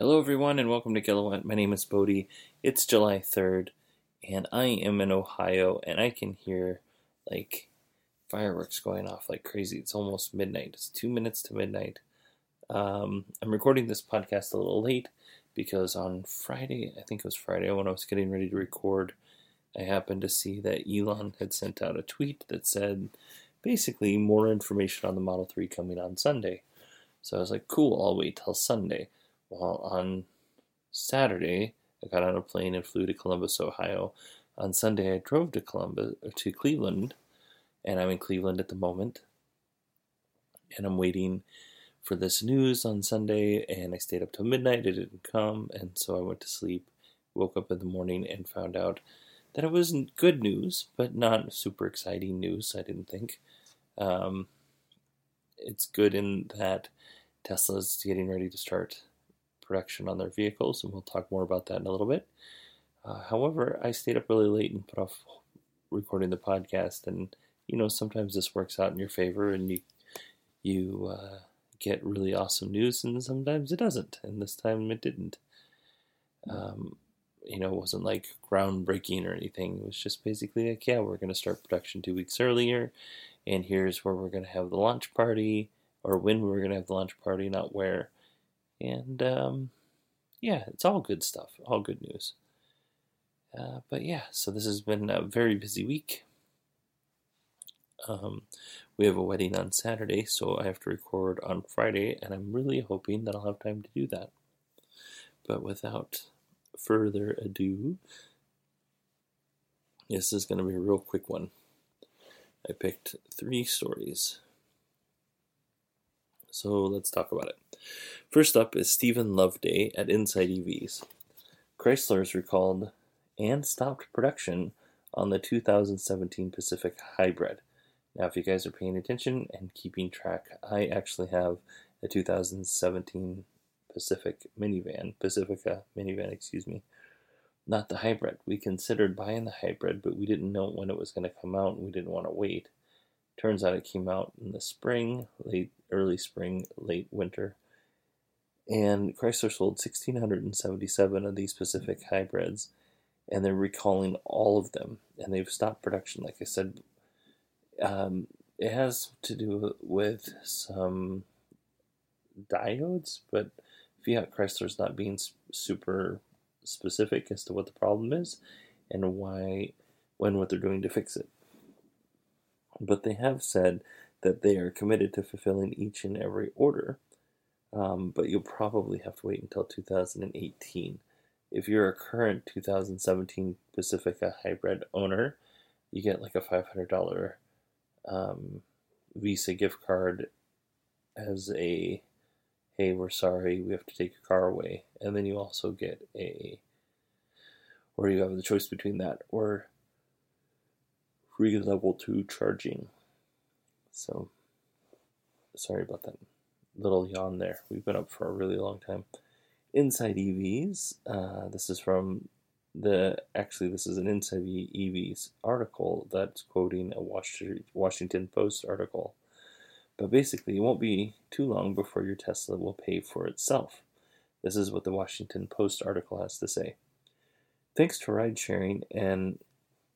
Hello everyone and welcome to Kilowatt. My name is Bodie. It's July 3rd and I am in Ohio and I can hear like fireworks going off like crazy. It's almost midnight. It's two minutes to midnight. Um, I'm recording this podcast a little late because on Friday, I think it was Friday, when I was getting ready to record, I happened to see that Elon had sent out a tweet that said basically more information on the Model 3 coming on Sunday. So I was like, cool, I'll wait till Sunday. Well, on Saturday, I got on a plane and flew to Columbus, Ohio. On Sunday, I drove to Columbus to Cleveland, and I'm in Cleveland at the moment. And I'm waiting for this news on Sunday, and I stayed up till midnight. It didn't come, and so I went to sleep. Woke up in the morning and found out that it wasn't good news, but not super exciting news. I didn't think. Um, it's good in that Tesla's getting ready to start production on their vehicles, and we'll talk more about that in a little bit. Uh, however, I stayed up really late and put off recording the podcast, and you know sometimes this works out in your favor, and you you uh, get really awesome news, and sometimes it doesn't, and this time it didn't. Um, you know, it wasn't like groundbreaking or anything. It was just basically like, yeah, we're going to start production two weeks earlier, and here's where we're going to have the launch party, or when we're going to have the launch party, not where. And um, yeah, it's all good stuff, all good news. Uh, but yeah, so this has been a very busy week. Um, we have a wedding on Saturday, so I have to record on Friday, and I'm really hoping that I'll have time to do that. But without further ado, this is going to be a real quick one. I picked three stories. So let's talk about it. First up is Steven Loveday at Inside EVs. Chrysler is recalled and stopped production on the 2017 Pacific Hybrid. Now, if you guys are paying attention and keeping track, I actually have a 2017 Pacific minivan, Pacifica minivan, excuse me, not the hybrid. We considered buying the hybrid, but we didn't know when it was going to come out and we didn't want to wait. Turns out it came out in the spring, late, early spring, late winter. And Chrysler sold 1,677 of these Pacific hybrids, and they're recalling all of them. And they've stopped production, like I said. Um, it has to do with some diodes, but Fiat Chrysler's not being super specific as to what the problem is and why, when, what they're doing to fix it. But they have said that they are committed to fulfilling each and every order, um, but you'll probably have to wait until 2018. If you're a current 2017 Pacifica hybrid owner, you get like a $500 um, Visa gift card as a hey, we're sorry, we have to take your car away. And then you also get a, or you have the choice between that or free level 2 charging. So, sorry about that little yawn there. We've been up for a really long time. Inside EVs, uh, this is from the actually this is an Inside EVs article that's quoting a Washington Post article but basically, it won't be too long before your Tesla will pay for itself. This is what the Washington Post article has to say. Thanks to ride sharing and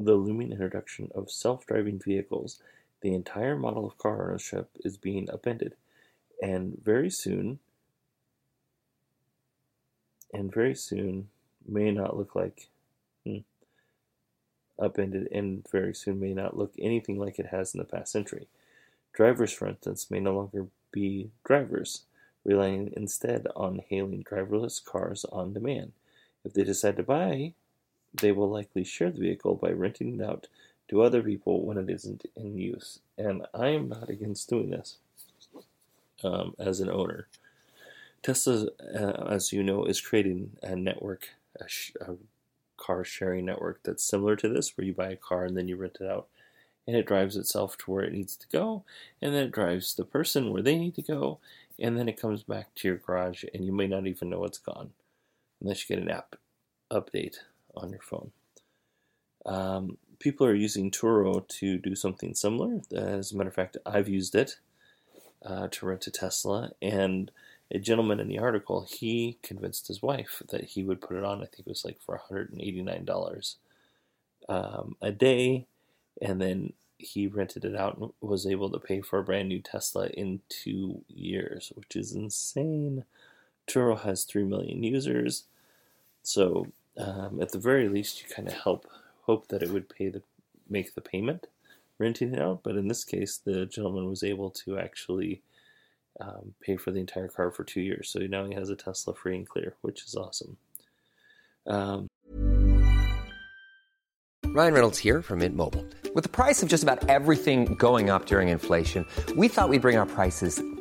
the looming introduction of self driving vehicles, the entire model of car ownership is being upended. And very soon, and very soon may not look like hmm, upended, and very soon may not look anything like it has in the past century. Drivers, for instance, may no longer be drivers, relying instead on hailing driverless cars on demand. If they decide to buy, they will likely share the vehicle by renting it out to other people when it isn't in use. And I am not against doing this um, as an owner. Tesla, uh, as you know, is creating a network, a, sh- a car sharing network that's similar to this, where you buy a car and then you rent it out and it drives itself to where it needs to go, and then it drives the person where they need to go, and then it comes back to your garage, and you may not even know it's gone unless you get an app update on your phone. Um, people are using Turo to do something similar. As a matter of fact, I've used it uh, to rent a Tesla, and a gentleman in the article he convinced his wife that he would put it on. I think it was like for $189 um, a day and then he rented it out and was able to pay for a brand new Tesla in two years, which is insane. Turo has 3 million users, so um, at the very least, you kind of help hope that it would pay the make the payment renting it out. But in this case, the gentleman was able to actually um, pay for the entire car for two years. So now he has a Tesla free and clear, which is awesome. Um, Ryan Reynolds here from Mint Mobile. With the price of just about everything going up during inflation, we thought we'd bring our prices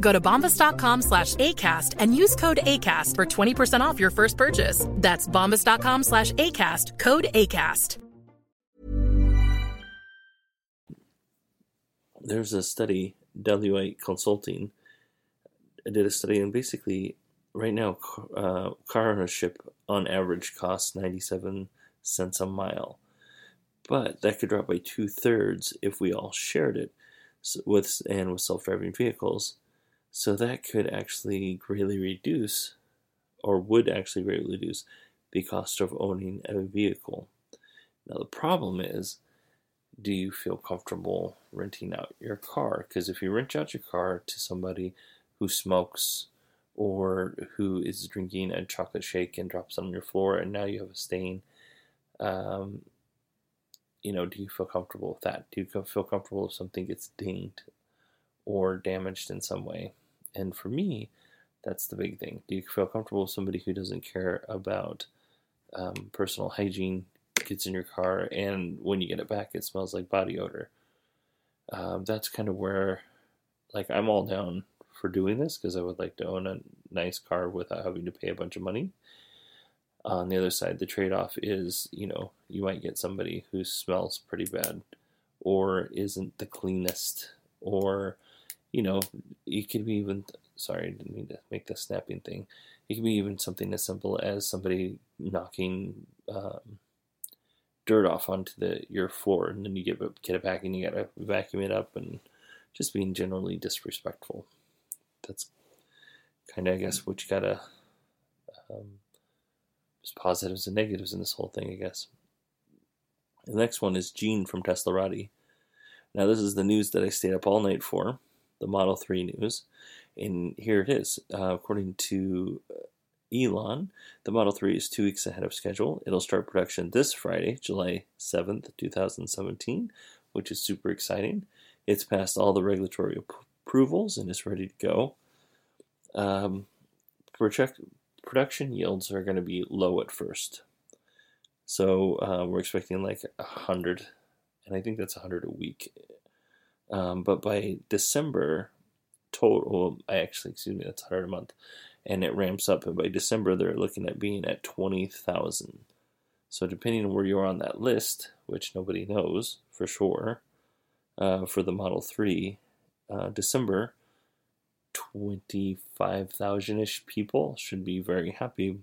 Go to bombas.com slash ACAST and use code ACAST for 20% off your first purchase. That's bombas.com slash ACAST, code ACAST. there's a study, W8 Consulting did a study, and basically, right now, uh, car ownership on average costs 97 cents a mile. But that could drop by two thirds if we all shared it with and with self-driving vehicles. So that could actually greatly reduce, or would actually greatly reduce, the cost of owning a vehicle. Now the problem is do you feel comfortable renting out your car? Because if you rent out your car to somebody who smokes or who is drinking a chocolate shake and drops it on your floor and now you have a stain, um, you know, do you feel comfortable with that? Do you feel comfortable if something gets dinged or damaged in some way? And for me, that's the big thing. Do you feel comfortable with somebody who doesn't care about um, personal hygiene, gets in your car, and when you get it back, it smells like body odor. Um, that's kind of where, like, I'm all down for doing this because I would like to own a nice car without having to pay a bunch of money. On the other side, the trade off is, you know, you might get somebody who smells pretty bad or isn't the cleanest or you know, it could be even. Sorry, I didn't mean to make the snapping thing. It could be even something as simple as somebody knocking um, dirt off onto the your floor, and then you get get it back, and you gotta vacuum it up, and just being generally disrespectful. That's kind of, I guess, what you gotta. Um, there's positives and negatives in this whole thing, I guess. The next one is Gene from Tesla Teslarati. Now, this is the news that I stayed up all night for, the Model 3 news. And here it is. Uh, according to uh, Elon, the Model 3 is two weeks ahead of schedule. It'll start production this Friday, July 7th, 2017, which is super exciting. It's passed all the regulatory approvals and is ready to go. Um, project, production yields are going to be low at first. So uh, we're expecting like a hundred, and I think that's a hundred a week. Um, but by December, total, I actually, excuse me, that's hundred a month, and it ramps up. And by December, they're looking at being at twenty thousand. So depending on where you are on that list, which nobody knows for sure, uh, for the Model Three, uh, December 25,000 ish people should be very happy.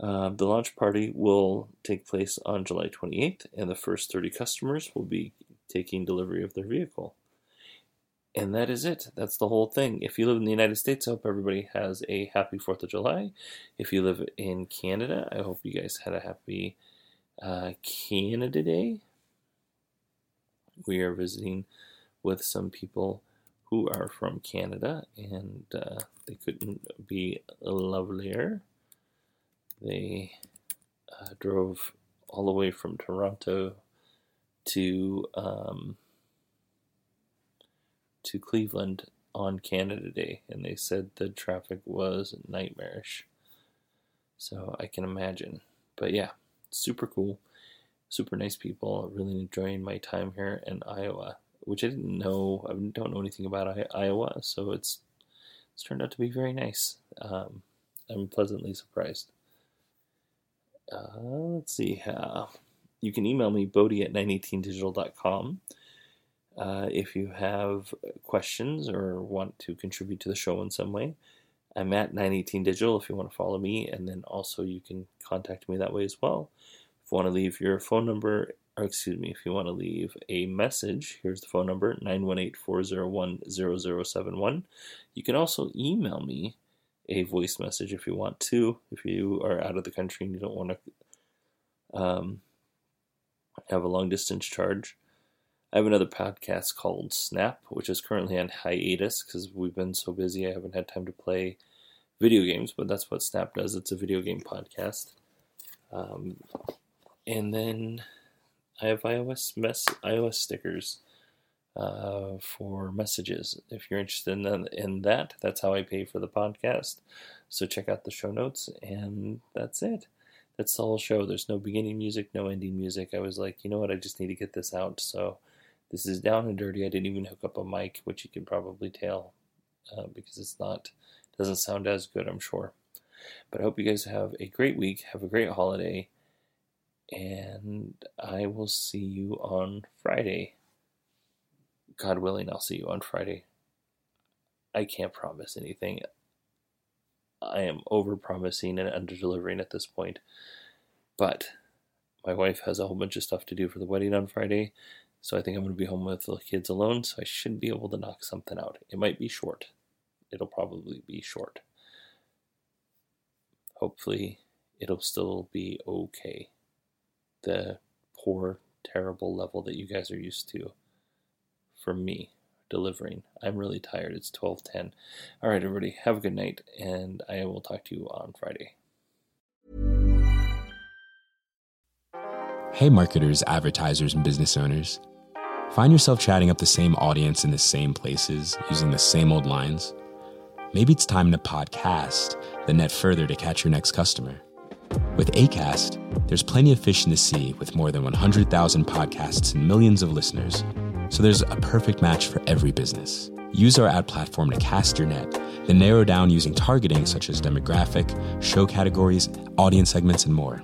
Uh, the launch party will take place on July 28th, and the first 30 customers will be taking delivery of their vehicle. And that is it. That's the whole thing. If you live in the United States, I hope everybody has a happy 4th of July. If you live in Canada, I hope you guys had a happy uh, Canada Day. We are visiting with some people who are from Canada, and uh, they couldn't be lovelier. They uh, drove all the way from Toronto to um, to Cleveland on Canada Day, and they said the traffic was nightmarish. So I can imagine. But yeah, super cool, super nice people. Really enjoying my time here in Iowa which I didn't know. I don't know anything about Iowa, so it's it's turned out to be very nice. Um, I'm pleasantly surprised. Uh, let's see. Uh, you can email me, Bodie at 918digital.com. Uh, if you have questions or want to contribute to the show in some way, I'm at 918digital if you want to follow me, and then also you can contact me that way as well. If you want to leave your phone number or excuse me, if you want to leave a message, here's the phone number 918 401 0071. You can also email me a voice message if you want to, if you are out of the country and you don't want to um, have a long distance charge. I have another podcast called Snap, which is currently on hiatus because we've been so busy I haven't had time to play video games, but that's what Snap does. It's a video game podcast. Um, and then I have iOS mess iOS stickers uh, for messages. If you're interested in, in that, that's how I pay for the podcast. So check out the show notes, and that's it. That's the whole show. There's no beginning music, no ending music. I was like, you know what? I just need to get this out. So this is down and dirty. I didn't even hook up a mic, which you can probably tell uh, because it's not doesn't sound as good. I'm sure. But I hope you guys have a great week. Have a great holiday and I will see you on Friday. God willing, I'll see you on Friday. I can't promise anything. I am over promising and under delivering at this point. But my wife has a whole bunch of stuff to do for the wedding on Friday, so I think I'm going to be home with the kids alone, so I should be able to knock something out. It might be short. It'll probably be short. Hopefully, it'll still be okay the poor, terrible level that you guys are used to for me delivering. I'm really tired. It's 12:10. All right, everybody, have a good night and I will talk to you on Friday. Hey marketers, advertisers and business owners. Find yourself chatting up the same audience in the same places using the same old lines? Maybe it's time to podcast the net further to catch your next customer. With ACAST, there's plenty of fish in the sea with more than 100,000 podcasts and millions of listeners. So there's a perfect match for every business. Use our ad platform to cast your net, then narrow down using targeting such as demographic, show categories, audience segments, and more.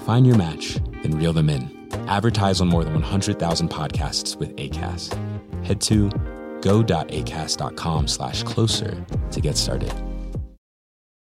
Find your match, then reel them in. Advertise on more than 100,000 podcasts with ACAST. Head to go.acast.com slash closer to get started.